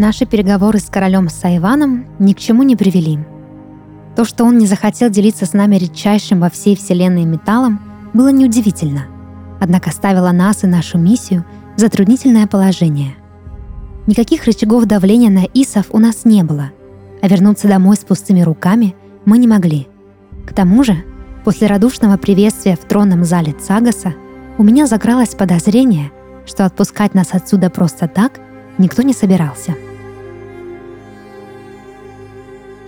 Наши переговоры с королем Сайваном ни к чему не привели. То, что он не захотел делиться с нами редчайшим во всей вселенной металлом, было неудивительно, однако ставило нас и нашу миссию в затруднительное положение. Никаких рычагов давления на Исов у нас не было, а вернуться домой с пустыми руками мы не могли. К тому же, после радушного приветствия в тронном зале Цагаса у меня закралось подозрение, что отпускать нас отсюда просто так никто не собирался.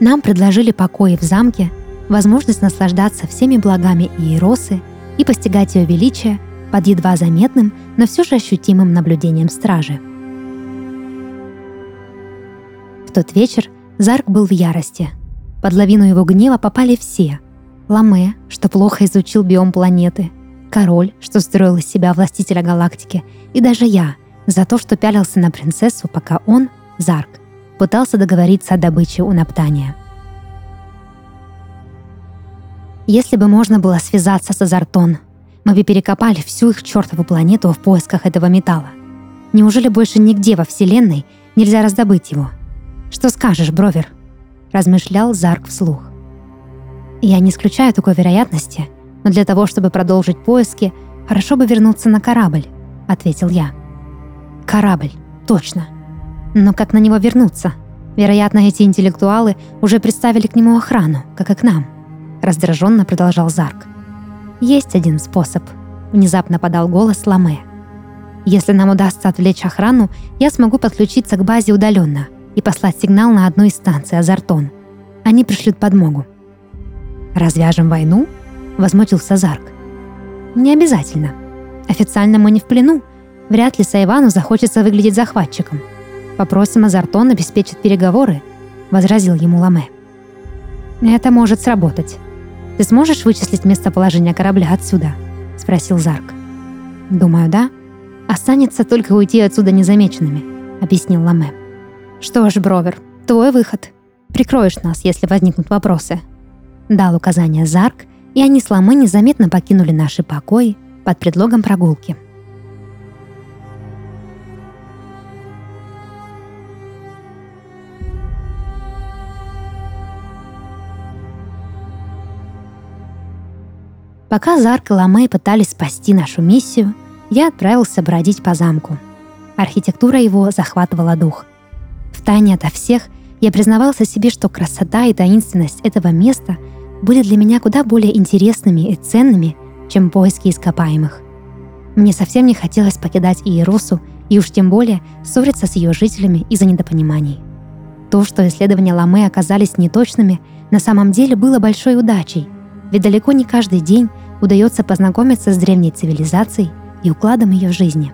Нам предложили покои в замке, возможность наслаждаться всеми благами Иеросы и постигать ее величие под едва заметным, но все же ощутимым наблюдением стражи. В тот вечер Зарк был в ярости. Под лавину его гнева попали все. Ламе, что плохо изучил биом планеты, король, что строил из себя властителя галактики, и даже я, за то, что пялился на принцессу, пока он, Зарк, пытался договориться о добыче у Наптания. Если бы можно было связаться с Азартон, мы бы перекопали всю их чертову планету в поисках этого металла. Неужели больше нигде во Вселенной нельзя раздобыть его? Что скажешь, Бровер? Размышлял Зарк вслух. Я не исключаю такой вероятности, но для того, чтобы продолжить поиски, хорошо бы вернуться на корабль, ответил я. Корабль, точно. Но как на него вернуться? Вероятно, эти интеллектуалы уже представили к нему охрану, как и к нам. Раздраженно продолжал Зарк. Есть один способ. Внезапно подал голос Ламе. Если нам удастся отвлечь охрану, я смогу подключиться к базе удаленно и послать сигнал на одну из станций Азартон. Они пришлют подмогу. «Развяжем войну?» — возмутился Зарк. «Не обязательно. Официально мы не в плену, Вряд ли Сайвану захочется выглядеть захватчиком. Попросим Азартон обеспечить переговоры, возразил ему Ламе. Это может сработать. Ты сможешь вычислить местоположение корабля отсюда? спросил Зарк. Думаю, да. Останется только уйти отсюда незамеченными, объяснил Ламе. Что ж, Бровер, твой выход. Прикроешь нас, если возникнут вопросы. Дал указание Зарк, и они с Ламе незаметно покинули наши покои под предлогом прогулки. Пока Зарк и Ламей пытались спасти нашу миссию, я отправился бродить по замку. Архитектура его захватывала дух. В тайне ото всех я признавался себе, что красота и таинственность этого места были для меня куда более интересными и ценными, чем поиски ископаемых. Мне совсем не хотелось покидать Иерусу и уж тем более ссориться с ее жителями из-за недопониманий. То, что исследования Ламы оказались неточными, на самом деле было большой удачей, ведь далеко не каждый день удается познакомиться с древней цивилизацией и укладом ее жизни.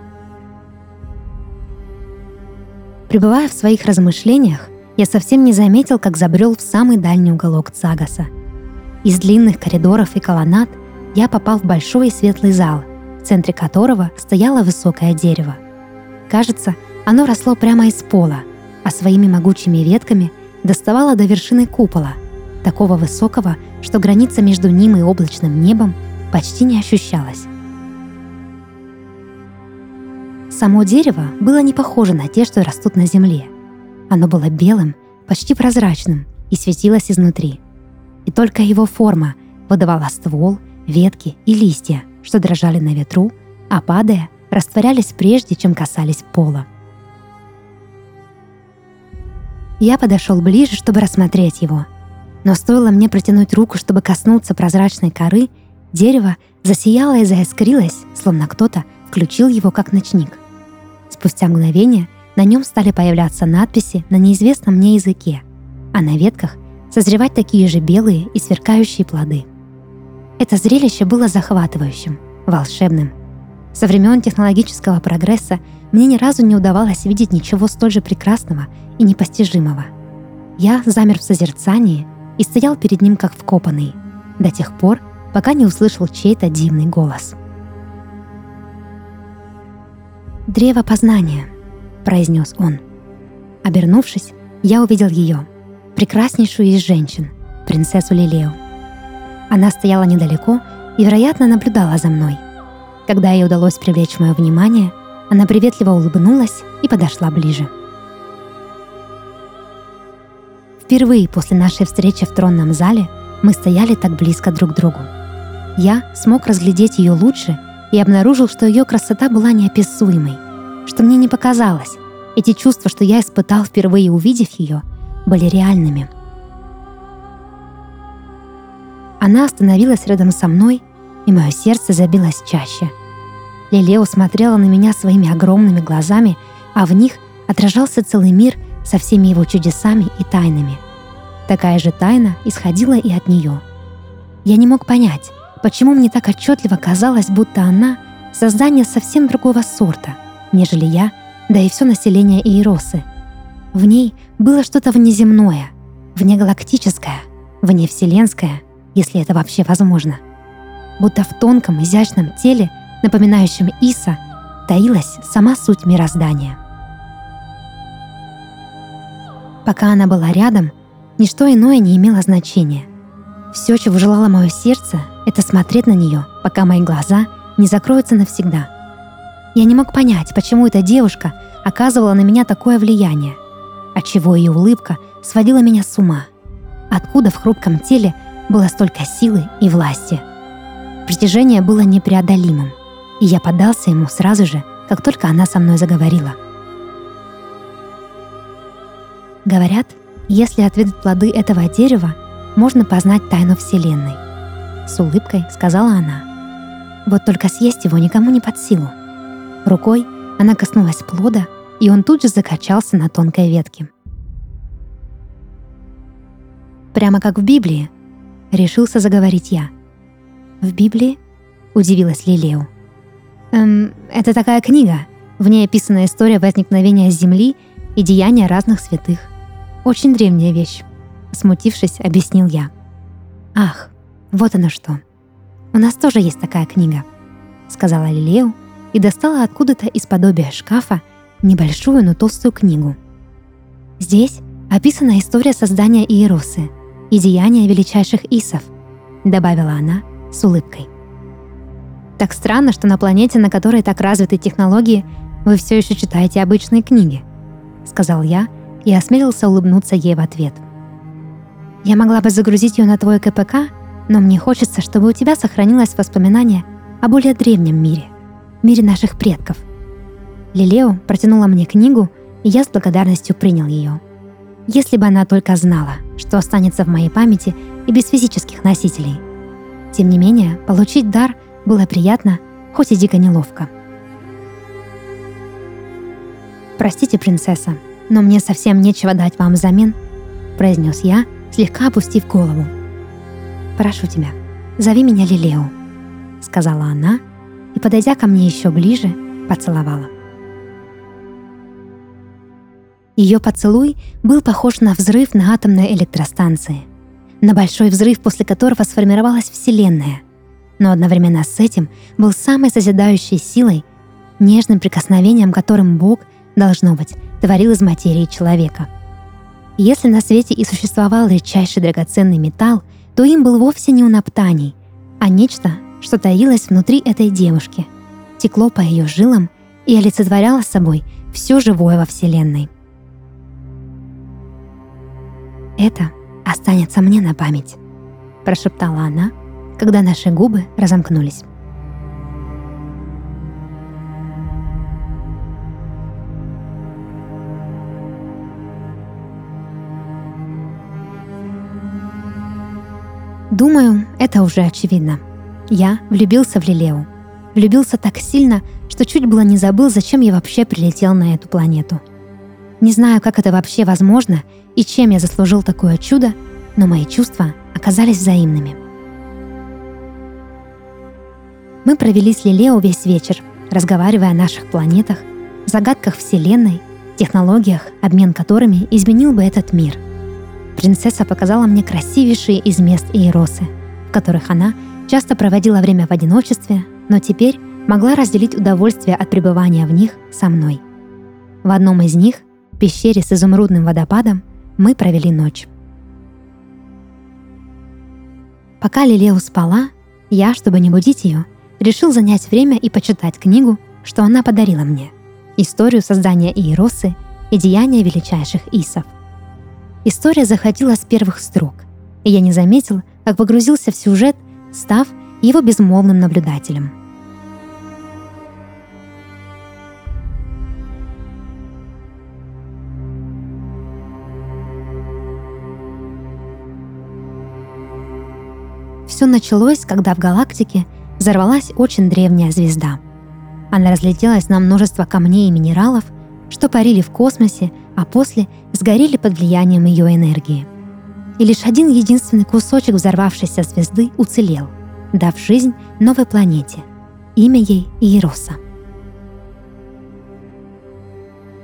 Пребывая в своих размышлениях, я совсем не заметил, как забрел в самый дальний уголок Цагаса. Из длинных коридоров и колоннад я попал в большой и светлый зал, в центре которого стояло высокое дерево. Кажется, оно росло прямо из пола, а своими могучими ветками доставало до вершины купола, такого высокого, что граница между ним и облачным небом почти не ощущалось. Само дерево было не похоже на те, что растут на земле. Оно было белым, почти прозрачным и светилось изнутри. И только его форма выдавала ствол, ветки и листья, что дрожали на ветру, а падая, растворялись прежде, чем касались пола. Я подошел ближе, чтобы рассмотреть его. Но стоило мне протянуть руку, чтобы коснуться прозрачной коры, Дерево засияло и заискрилось, словно кто-то включил его как ночник. Спустя мгновение на нем стали появляться надписи на неизвестном мне языке, а на ветках созревать такие же белые и сверкающие плоды. Это зрелище было захватывающим, волшебным. Со времен технологического прогресса мне ни разу не удавалось видеть ничего столь же прекрасного и непостижимого. Я замер в созерцании и стоял перед ним как вкопанный, до тех пор, пока не услышал чей-то дивный голос. «Древо познания», — произнес он. Обернувшись, я увидел ее, прекраснейшую из женщин, принцессу Лилею. Она стояла недалеко и, вероятно, наблюдала за мной. Когда ей удалось привлечь мое внимание, она приветливо улыбнулась и подошла ближе. Впервые после нашей встречи в тронном зале мы стояли так близко друг к другу. Я смог разглядеть ее лучше и обнаружил, что ее красота была неописуемой, что мне не показалось. Эти чувства, что я испытал впервые увидев ее, были реальными. Она остановилась рядом со мной, и мое сердце забилось чаще. Лилео смотрела на меня своими огромными глазами, а в них отражался целый мир со всеми его чудесами и тайнами. Такая же тайна исходила и от нее. Я не мог понять, почему мне так отчетливо казалось, будто она — создание совсем другого сорта, нежели я, да и все население Иеросы. В ней было что-то внеземное, внегалактическое, вневселенское, если это вообще возможно. Будто в тонком, изящном теле, напоминающем Иса, таилась сама суть мироздания. Пока она была рядом, ничто иное не имело значения. Все, чего желало мое сердце, это смотреть на нее, пока мои глаза не закроются навсегда. Я не мог понять, почему эта девушка оказывала на меня такое влияние, отчего ее улыбка сводила меня с ума. Откуда в хрупком теле было столько силы и власти? Притяжение было непреодолимым, и я поддался ему сразу же, как только она со мной заговорила. Говорят, если отведать плоды этого дерева, можно познать тайну Вселенной. С улыбкой сказала она. Вот только съесть его никому не под силу. Рукой она коснулась плода, и он тут же закачался на тонкой ветке. Прямо как в Библии, решился заговорить я. В Библии? Удивилась Лилео. Эм, это такая книга. В ней описана история возникновения Земли и деяния разных святых. Очень древняя вещь. Смутившись, объяснил я. Ах, вот оно что. У нас тоже есть такая книга, сказала Лилео и достала откуда-то из подобия шкафа небольшую, но толстую книгу. Здесь описана история создания Иеросы и деяния величайших Исов, добавила она с улыбкой. Так странно, что на планете, на которой так развиты технологии, вы все еще читаете обычные книги, сказал я и осмелился улыбнуться ей в ответ. Я могла бы загрузить ее на твой КПК, но мне хочется, чтобы у тебя сохранилось воспоминание о более древнем мире, мире наших предков. Лилео протянула мне книгу, и я с благодарностью принял ее. Если бы она только знала, что останется в моей памяти и без физических носителей. Тем не менее, получить дар было приятно, хоть и дико неловко. «Простите, принцесса, но мне совсем нечего дать вам взамен», — произнес я, слегка опустив голову. «Прошу тебя, зови меня Лилео», — сказала она и, подойдя ко мне еще ближе, поцеловала. Ее поцелуй был похож на взрыв на атомной электростанции, на большой взрыв, после которого сформировалась Вселенная, но одновременно с этим был самой созидающей силой, нежным прикосновением, которым Бог, должно быть, творил из материи человека. Если на свете и существовал редчайший драгоценный металл — то им был вовсе не унаптаний, а нечто, что таилось внутри этой девушки, текло по ее жилам и олицетворяло собой все живое во Вселенной. «Это останется мне на память», — прошептала она, когда наши губы разомкнулись. Думаю, это уже очевидно. Я влюбился в Лилеу. Влюбился так сильно, что чуть было не забыл, зачем я вообще прилетел на эту планету. Не знаю, как это вообще возможно и чем я заслужил такое чудо, но мои чувства оказались взаимными. Мы провели с Лилео весь вечер, разговаривая о наших планетах, загадках Вселенной, технологиях, обмен которыми изменил бы этот мир – принцесса показала мне красивейшие из мест Иеросы, в которых она часто проводила время в одиночестве, но теперь могла разделить удовольствие от пребывания в них со мной. В одном из них, пещере с изумрудным водопадом, мы провели ночь. Пока Лилеу спала, я, чтобы не будить ее, решил занять время и почитать книгу, что она подарила мне. Историю создания Иеросы и деяния величайших Исов. История захватила с первых строк, и я не заметил, как погрузился в сюжет, став его безмолвным наблюдателем. Все началось, когда в галактике взорвалась очень древняя звезда. Она разлетелась на множество камней и минералов, что парили в космосе, а после сгорели под влиянием ее энергии. И лишь один единственный кусочек взорвавшейся звезды уцелел, дав жизнь новой планете. Имя ей Иероса.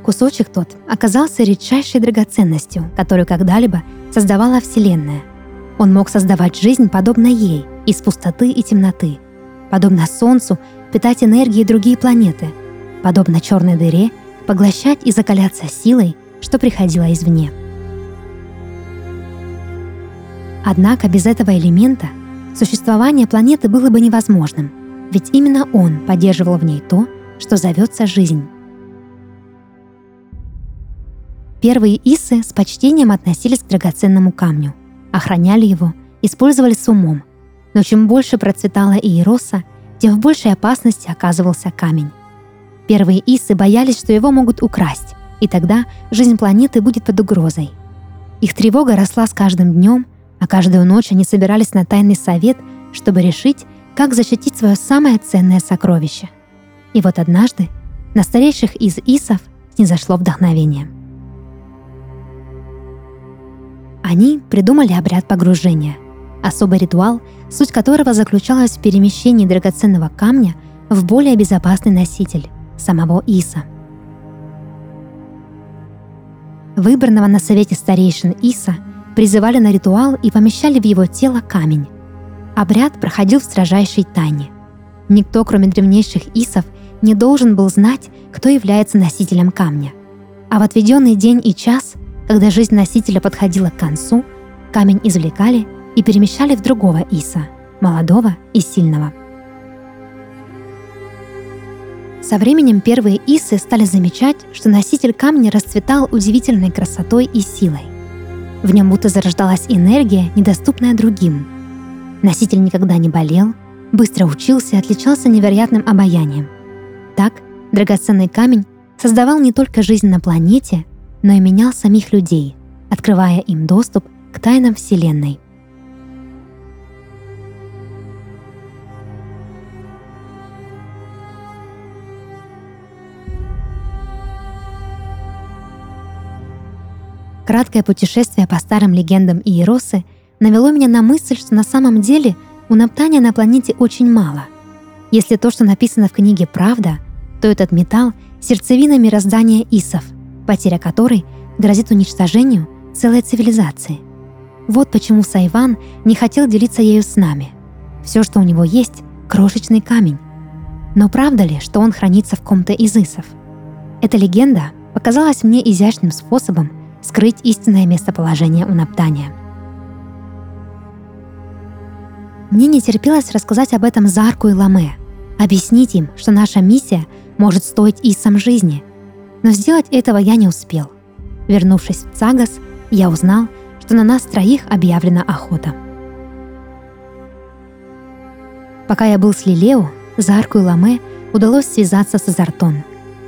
Кусочек тот оказался редчайшей драгоценностью, которую когда-либо создавала Вселенная – он мог создавать жизнь, подобно ей, из пустоты и темноты, подобно Солнцу, питать энергией другие планеты, подобно черной дыре, поглощать и закаляться силой, что приходило извне. Однако без этого элемента существование планеты было бы невозможным, ведь именно он поддерживал в ней то, что зовется жизнь. Первые исы с почтением относились к драгоценному камню – охраняли его, использовали с умом. Но чем больше процветала Иероса, тем в большей опасности оказывался камень. Первые исы боялись, что его могут украсть, и тогда жизнь планеты будет под угрозой. Их тревога росла с каждым днем, а каждую ночь они собирались на тайный совет, чтобы решить, как защитить свое самое ценное сокровище. И вот однажды на старейших из исов не зашло вдохновение – Они придумали обряд погружения, особый ритуал, суть которого заключалась в перемещении драгоценного камня в более безопасный носитель – самого Иса. Выбранного на совете старейшин Иса призывали на ритуал и помещали в его тело камень. Обряд проходил в строжайшей тайне. Никто, кроме древнейших Исов, не должен был знать, кто является носителем камня. А в отведенный день и час когда жизнь носителя подходила к концу, камень извлекали и перемещали в другого Иса, молодого и сильного. Со временем первые Исы стали замечать, что носитель камня расцветал удивительной красотой и силой. В нем будто зарождалась энергия, недоступная другим. Носитель никогда не болел, быстро учился и отличался невероятным обаянием. Так, драгоценный камень создавал не только жизнь на планете, но и менял самих людей, открывая им доступ к тайнам Вселенной. Краткое путешествие по старым легендам Иеросы навело меня на мысль, что на самом деле у Наптания на планете очень мало. Если то, что написано в книге, правда, то этот металл — сердцевина мироздания Исов, потеря которой грозит уничтожению целой цивилизации. Вот почему Сайван не хотел делиться ею с нами. Все, что у него есть, крошечный камень. Но правда ли, что он хранится в ком-то из Исов? Эта легенда показалась мне изящным способом скрыть истинное местоположение у Наптания. Мне не терпелось рассказать об этом Зарку и Ламе, объяснить им, что наша миссия может стоить Исам жизни – но сделать этого я не успел. Вернувшись в Цагас, я узнал, что на нас троих объявлена охота. Пока я был с Лилео, Зарку и Ламе удалось связаться с Азартон.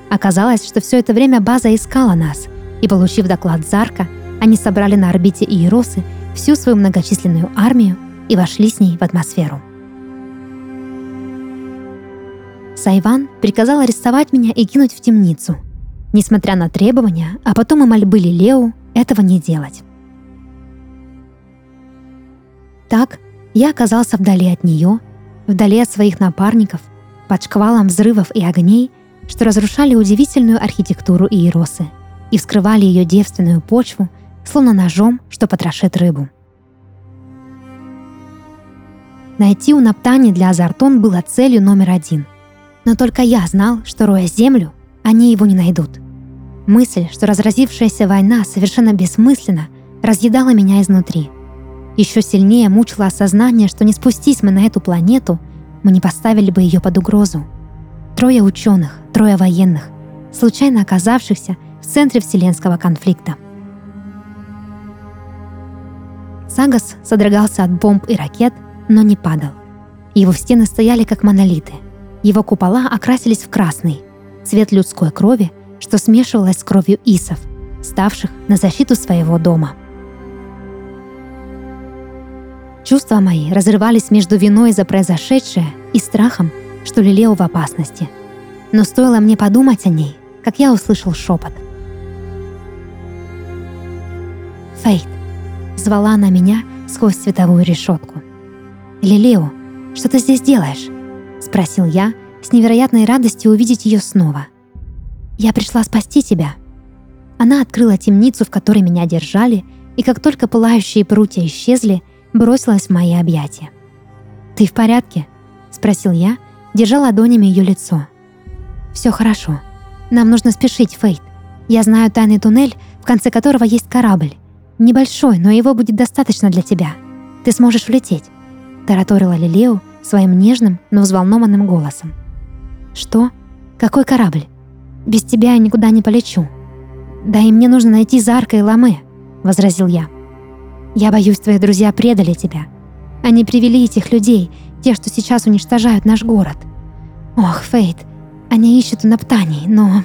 Оказалось, что все это время база искала нас, и, получив доклад Зарка, они собрали на орбите Иеросы всю свою многочисленную армию и вошли с ней в атмосферу. Сайван приказал арестовать меня и кинуть в темницу, Несмотря на требования, а потом и мольбы Лилеу, этого не делать. Так я оказался вдали от нее, вдали от своих напарников, под шквалом взрывов и огней, что разрушали удивительную архитектуру Иеросы и вскрывали ее девственную почву, словно ножом, что потрошит рыбу. Найти у Наптани для Азартон было целью номер один. Но только я знал, что, роя землю, они его не найдут. Мысль, что разразившаяся война совершенно бессмысленна, разъедала меня изнутри. Еще сильнее мучило осознание, что не спустись мы на эту планету, мы не поставили бы ее под угрозу. Трое ученых, трое военных, случайно оказавшихся в центре вселенского конфликта. Сагас содрогался от бомб и ракет, но не падал. Его стены стояли как монолиты. Его купола окрасились в красный, цвет людской крови, что смешивалось с кровью исов, ставших на защиту своего дома. Чувства мои разрывались между виной за произошедшее и страхом, что Лилео в опасности. Но стоило мне подумать о ней, как я услышал шепот. «Фейт!» — звала она меня сквозь световую решетку. «Лилео, что ты здесь делаешь?» — спросил я, с невероятной радостью увидеть ее снова. «Я пришла спасти тебя». Она открыла темницу, в которой меня держали, и как только пылающие прутья исчезли — бросилась в мои объятия. «Ты в порядке?» — спросил я, держа ладонями ее лицо. «Все хорошо. Нам нужно спешить, Фейт. Я знаю тайный туннель, в конце которого есть корабль. Небольшой, но его будет достаточно для тебя. Ты сможешь улететь», — тараторила Лилео своим нежным, но взволнованным голосом. «Что? Какой корабль? Без тебя я никуда не полечу». «Да и мне нужно найти Зарка и Ламе», — возразил я. Я боюсь, твои друзья предали тебя. Они привели этих людей, те, что сейчас уничтожают наш город. Ох, Фейт, они ищут у Наптаний, но...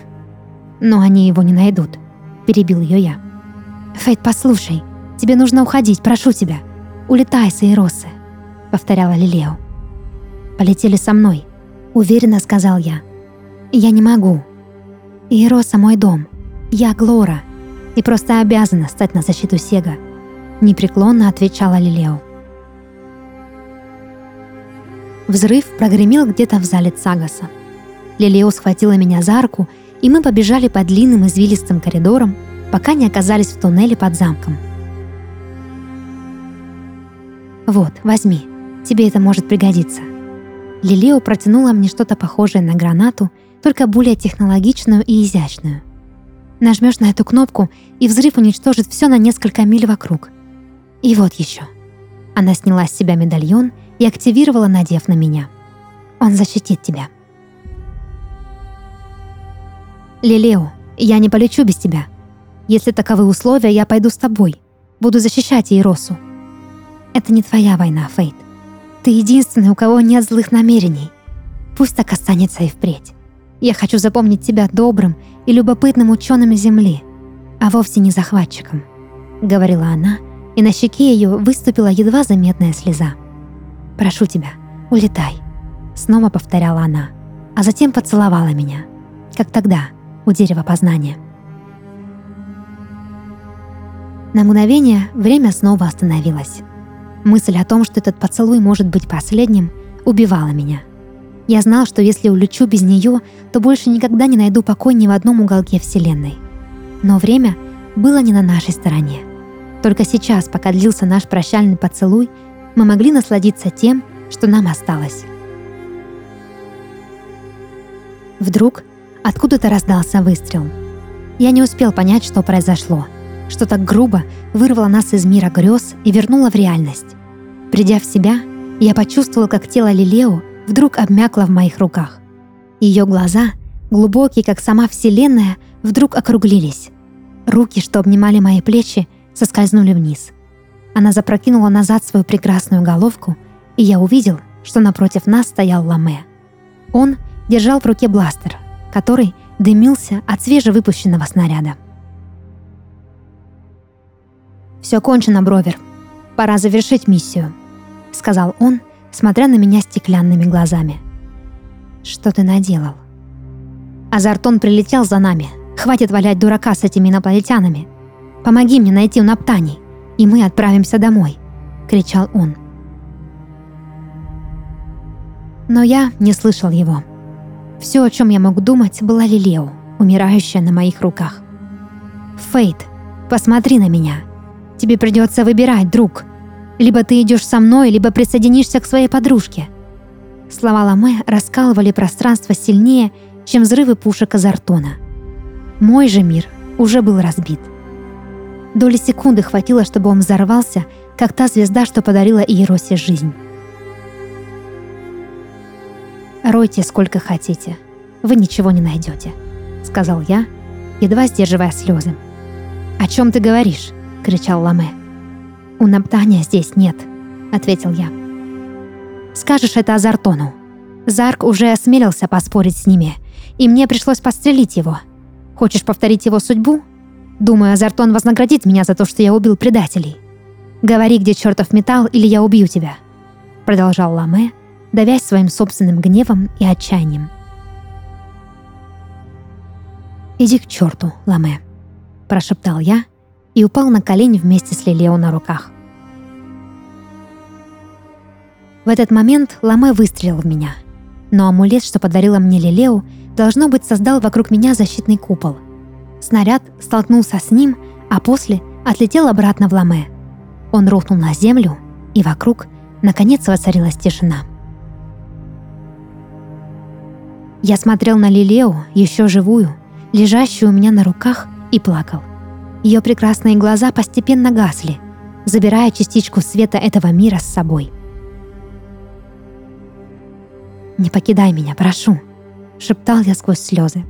Но они его не найдут. Перебил ее я. Фейт, послушай, тебе нужно уходить, прошу тебя. Улетай с Эйросы, повторяла Лилео. Полетели со мной, уверенно сказал я. Я не могу. Иероса мой дом. Я Глора. И просто обязана стать на защиту Сега непреклонно отвечала Лилео. Взрыв прогремел где-то в зале Цагаса. Лилео схватила меня за руку, и мы побежали по длинным извилистым коридорам, пока не оказались в туннеле под замком. «Вот, возьми, тебе это может пригодиться». Лилео протянула мне что-то похожее на гранату, только более технологичную и изящную. Нажмешь на эту кнопку, и взрыв уничтожит все на несколько миль вокруг – и вот еще. Она сняла с себя медальон и активировала, надев на меня. Он защитит тебя. Лилео, я не полечу без тебя. Если таковы условия, я пойду с тобой. Буду защищать Иеросу. Это не твоя война, Фейт. Ты единственный, у кого нет злых намерений. Пусть так останется и впредь. Я хочу запомнить тебя добрым и любопытным ученым Земли, а вовсе не захватчиком», — говорила она, — и на щеке ее выступила едва заметная слеза. «Прошу тебя, улетай», — снова повторяла она, а затем поцеловала меня, как тогда, у дерева познания. На мгновение время снова остановилось. Мысль о том, что этот поцелуй может быть последним, убивала меня. Я знал, что если улечу без нее, то больше никогда не найду покой ни в одном уголке Вселенной. Но время было не на нашей стороне. Только сейчас, пока длился наш прощальный поцелуй, мы могли насладиться тем, что нам осталось. Вдруг откуда-то раздался выстрел. Я не успел понять, что произошло. Что так грубо вырвало нас из мира грез и вернуло в реальность. Придя в себя, я почувствовал, как тело Лилео вдруг обмякло в моих руках. Ее глаза, глубокие, как сама Вселенная, вдруг округлились. Руки, что обнимали мои плечи, соскользнули вниз. Она запрокинула назад свою прекрасную головку, и я увидел, что напротив нас стоял Ламе. Он держал в руке бластер, который дымился от свежевыпущенного снаряда. «Все кончено, Бровер. Пора завершить миссию», — сказал он, смотря на меня стеклянными глазами. «Что ты наделал?» «Азартон прилетел за нами. Хватит валять дурака с этими инопланетянами. Помоги мне найти Наптани, и мы отправимся домой!» — кричал он. Но я не слышал его. Все, о чем я мог думать, была Лилео, умирающая на моих руках. «Фейт, посмотри на меня. Тебе придется выбирать, друг. Либо ты идешь со мной, либо присоединишься к своей подружке». Слова Ламе раскалывали пространство сильнее, чем взрывы пушек Азартона. Мой же мир уже был разбит. Доли секунды хватило, чтобы он взорвался, как та звезда, что подарила Иеросе жизнь. «Ройте сколько хотите, вы ничего не найдете», — сказал я, едва сдерживая слезы. «О чем ты говоришь?» — кричал Ламе. «У Наптания здесь нет», — ответил я. «Скажешь это Азартону. Зарк уже осмелился поспорить с ними, и мне пришлось подстрелить его. Хочешь повторить его судьбу? Думаю, Азартон вознаградит меня за то, что я убил предателей. Говори, где чертов металл, или я убью тебя», — продолжал Ламе, давясь своим собственным гневом и отчаянием. «Иди к черту, Ламе», — прошептал я и упал на колени вместе с Лилео на руках. В этот момент Ламе выстрелил в меня, но амулет, что подарила мне Лилео, должно быть, создал вокруг меня защитный купол. Снаряд столкнулся с ним, а после отлетел обратно в Ламе. Он рухнул на землю, и вокруг, наконец, воцарилась тишина. Я смотрел на Лилео, еще живую, лежащую у меня на руках, и плакал. Ее прекрасные глаза постепенно гасли, забирая частичку света этого мира с собой. «Не покидай меня, прошу», — шептал я сквозь слезы.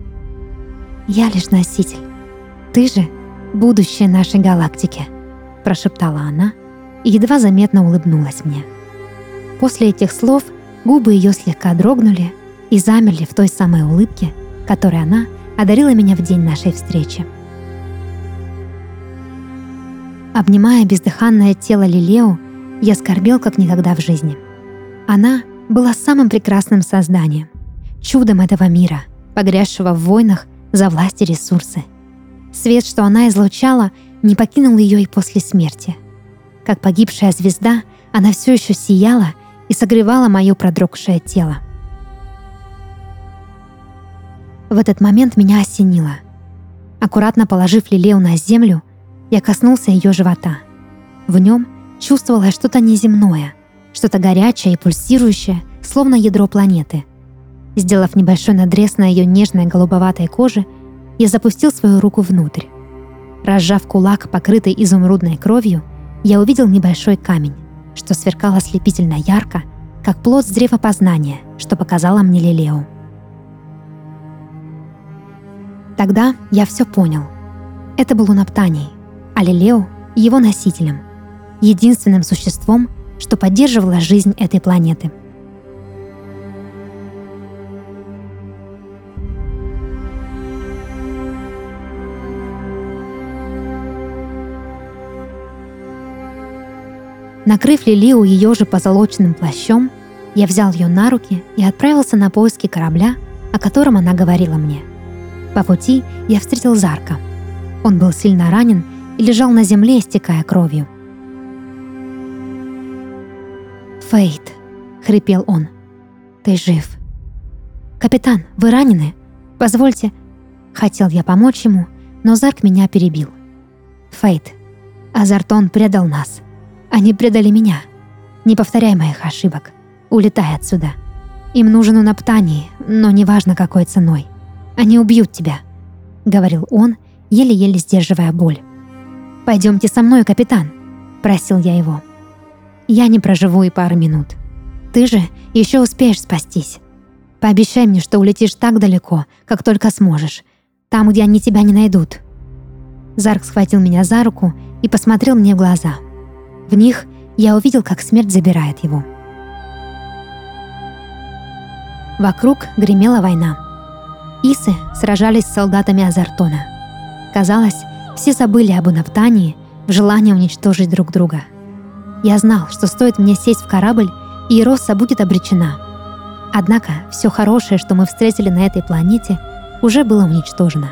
«Я лишь носитель. Ты же — будущее нашей галактики», — прошептала она и едва заметно улыбнулась мне. После этих слов губы ее слегка дрогнули и замерли в той самой улыбке, которой она одарила меня в день нашей встречи. Обнимая бездыханное тело Лилео, я скорбел как никогда в жизни. Она была самым прекрасным созданием, чудом этого мира, погрязшего в войнах за власть и ресурсы. Свет, что она излучала, не покинул ее и после смерти. Как погибшая звезда, она все еще сияла и согревала мое продрогшее тело. В этот момент меня осенило. Аккуратно положив Лилео на землю, я коснулся ее живота. В нем чувствовалось что-то неземное, что-то горячее и пульсирующее, словно ядро планеты. Сделав небольшой надрез на ее нежной голубоватой коже, я запустил свою руку внутрь. Разжав кулак, покрытый изумрудной кровью, я увидел небольшой камень, что сверкал ослепительно ярко, как плод с древа познания, что показала мне Лилео. Тогда я все понял. Это был Унаптаний — а Лилео — его носителем, единственным существом, что поддерживало жизнь этой планеты. Накрыв Лилию ее же позолоченным плащом, я взял ее на руки и отправился на поиски корабля, о котором она говорила мне. По пути я встретил Зарка. Он был сильно ранен и лежал на земле, истекая кровью. «Фейт», — хрипел он, — «ты жив». «Капитан, вы ранены? Позвольте...» Хотел я помочь ему, но Зарк меня перебил. «Фейт, Азартон предал нас. Они предали меня. Не повторяй моих ошибок. Улетай отсюда. Им нужен унаптание, но неважно какой ценой. Они убьют тебя», — говорил он, еле-еле сдерживая боль. «Пойдемте со мной, капитан», — просил я его. «Я не проживу и пару минут. Ты же еще успеешь спастись. Пообещай мне, что улетишь так далеко, как только сможешь, там, где они тебя не найдут». Зарк схватил меня за руку и посмотрел мне в глаза. В них я увидел, как смерть забирает его. Вокруг гремела война. Исы сражались с солдатами Азартона. Казалось, все забыли об Унаптании в желании уничтожить друг друга. Я знал, что стоит мне сесть в корабль, и Ироса будет обречена. Однако все хорошее, что мы встретили на этой планете, уже было уничтожено.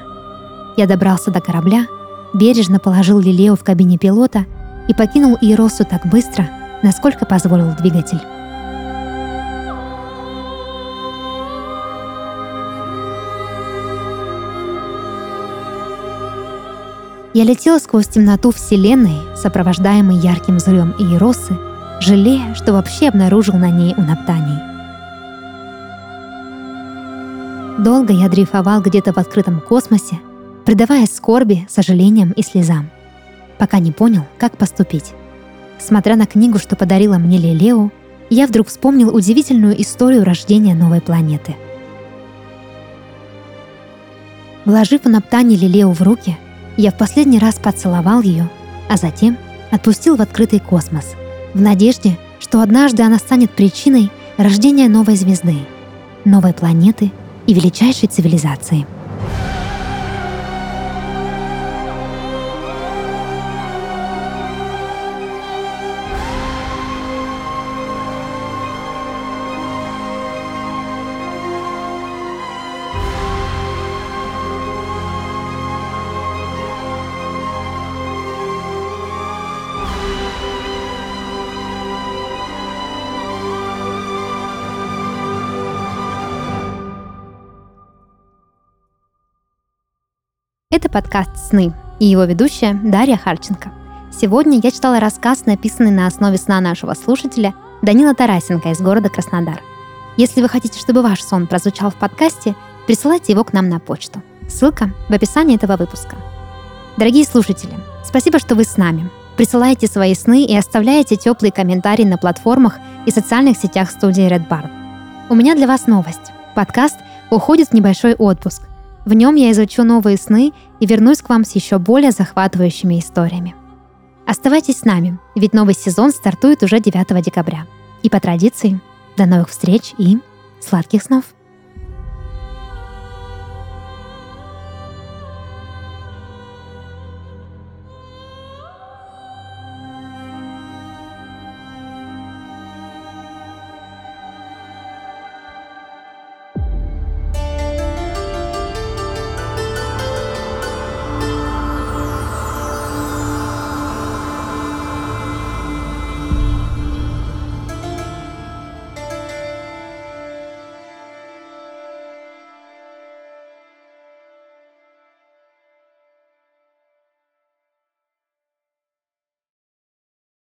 Я добрался до корабля, бережно положил Лилео в кабине пилота и покинул Иеросу так быстро, насколько позволил двигатель. Я летела сквозь темноту Вселенной, сопровождаемый ярким взрывом Иеросы, жалея, что вообще обнаружил на ней унаптаний. Долго я дрейфовал где-то в открытом космосе, предаваясь скорби, сожалениям и слезам, пока не понял, как поступить. Смотря на книгу, что подарила мне Лелео, я вдруг вспомнил удивительную историю рождения новой планеты. Вложив Анаптане Лилео в руки, я в последний раз поцеловал ее, а затем отпустил в открытый космос, в надежде, что однажды она станет причиной рождения новой звезды, новой планеты и величайшей цивилизации – Это подкаст «Сны» и его ведущая Дарья Харченко. Сегодня я читала рассказ, написанный на основе сна нашего слушателя Данила Тарасенко из города Краснодар. Если вы хотите, чтобы ваш сон прозвучал в подкасте, присылайте его к нам на почту. Ссылка в описании этого выпуска. Дорогие слушатели, спасибо, что вы с нами. Присылайте свои сны и оставляйте теплые комментарии на платформах и социальных сетях студии Red Barn. У меня для вас новость. Подкаст уходит в небольшой отпуск, в нем я изучу новые сны и вернусь к вам с еще более захватывающими историями. Оставайтесь с нами, ведь новый сезон стартует уже 9 декабря. И по традиции, до новых встреч и сладких снов!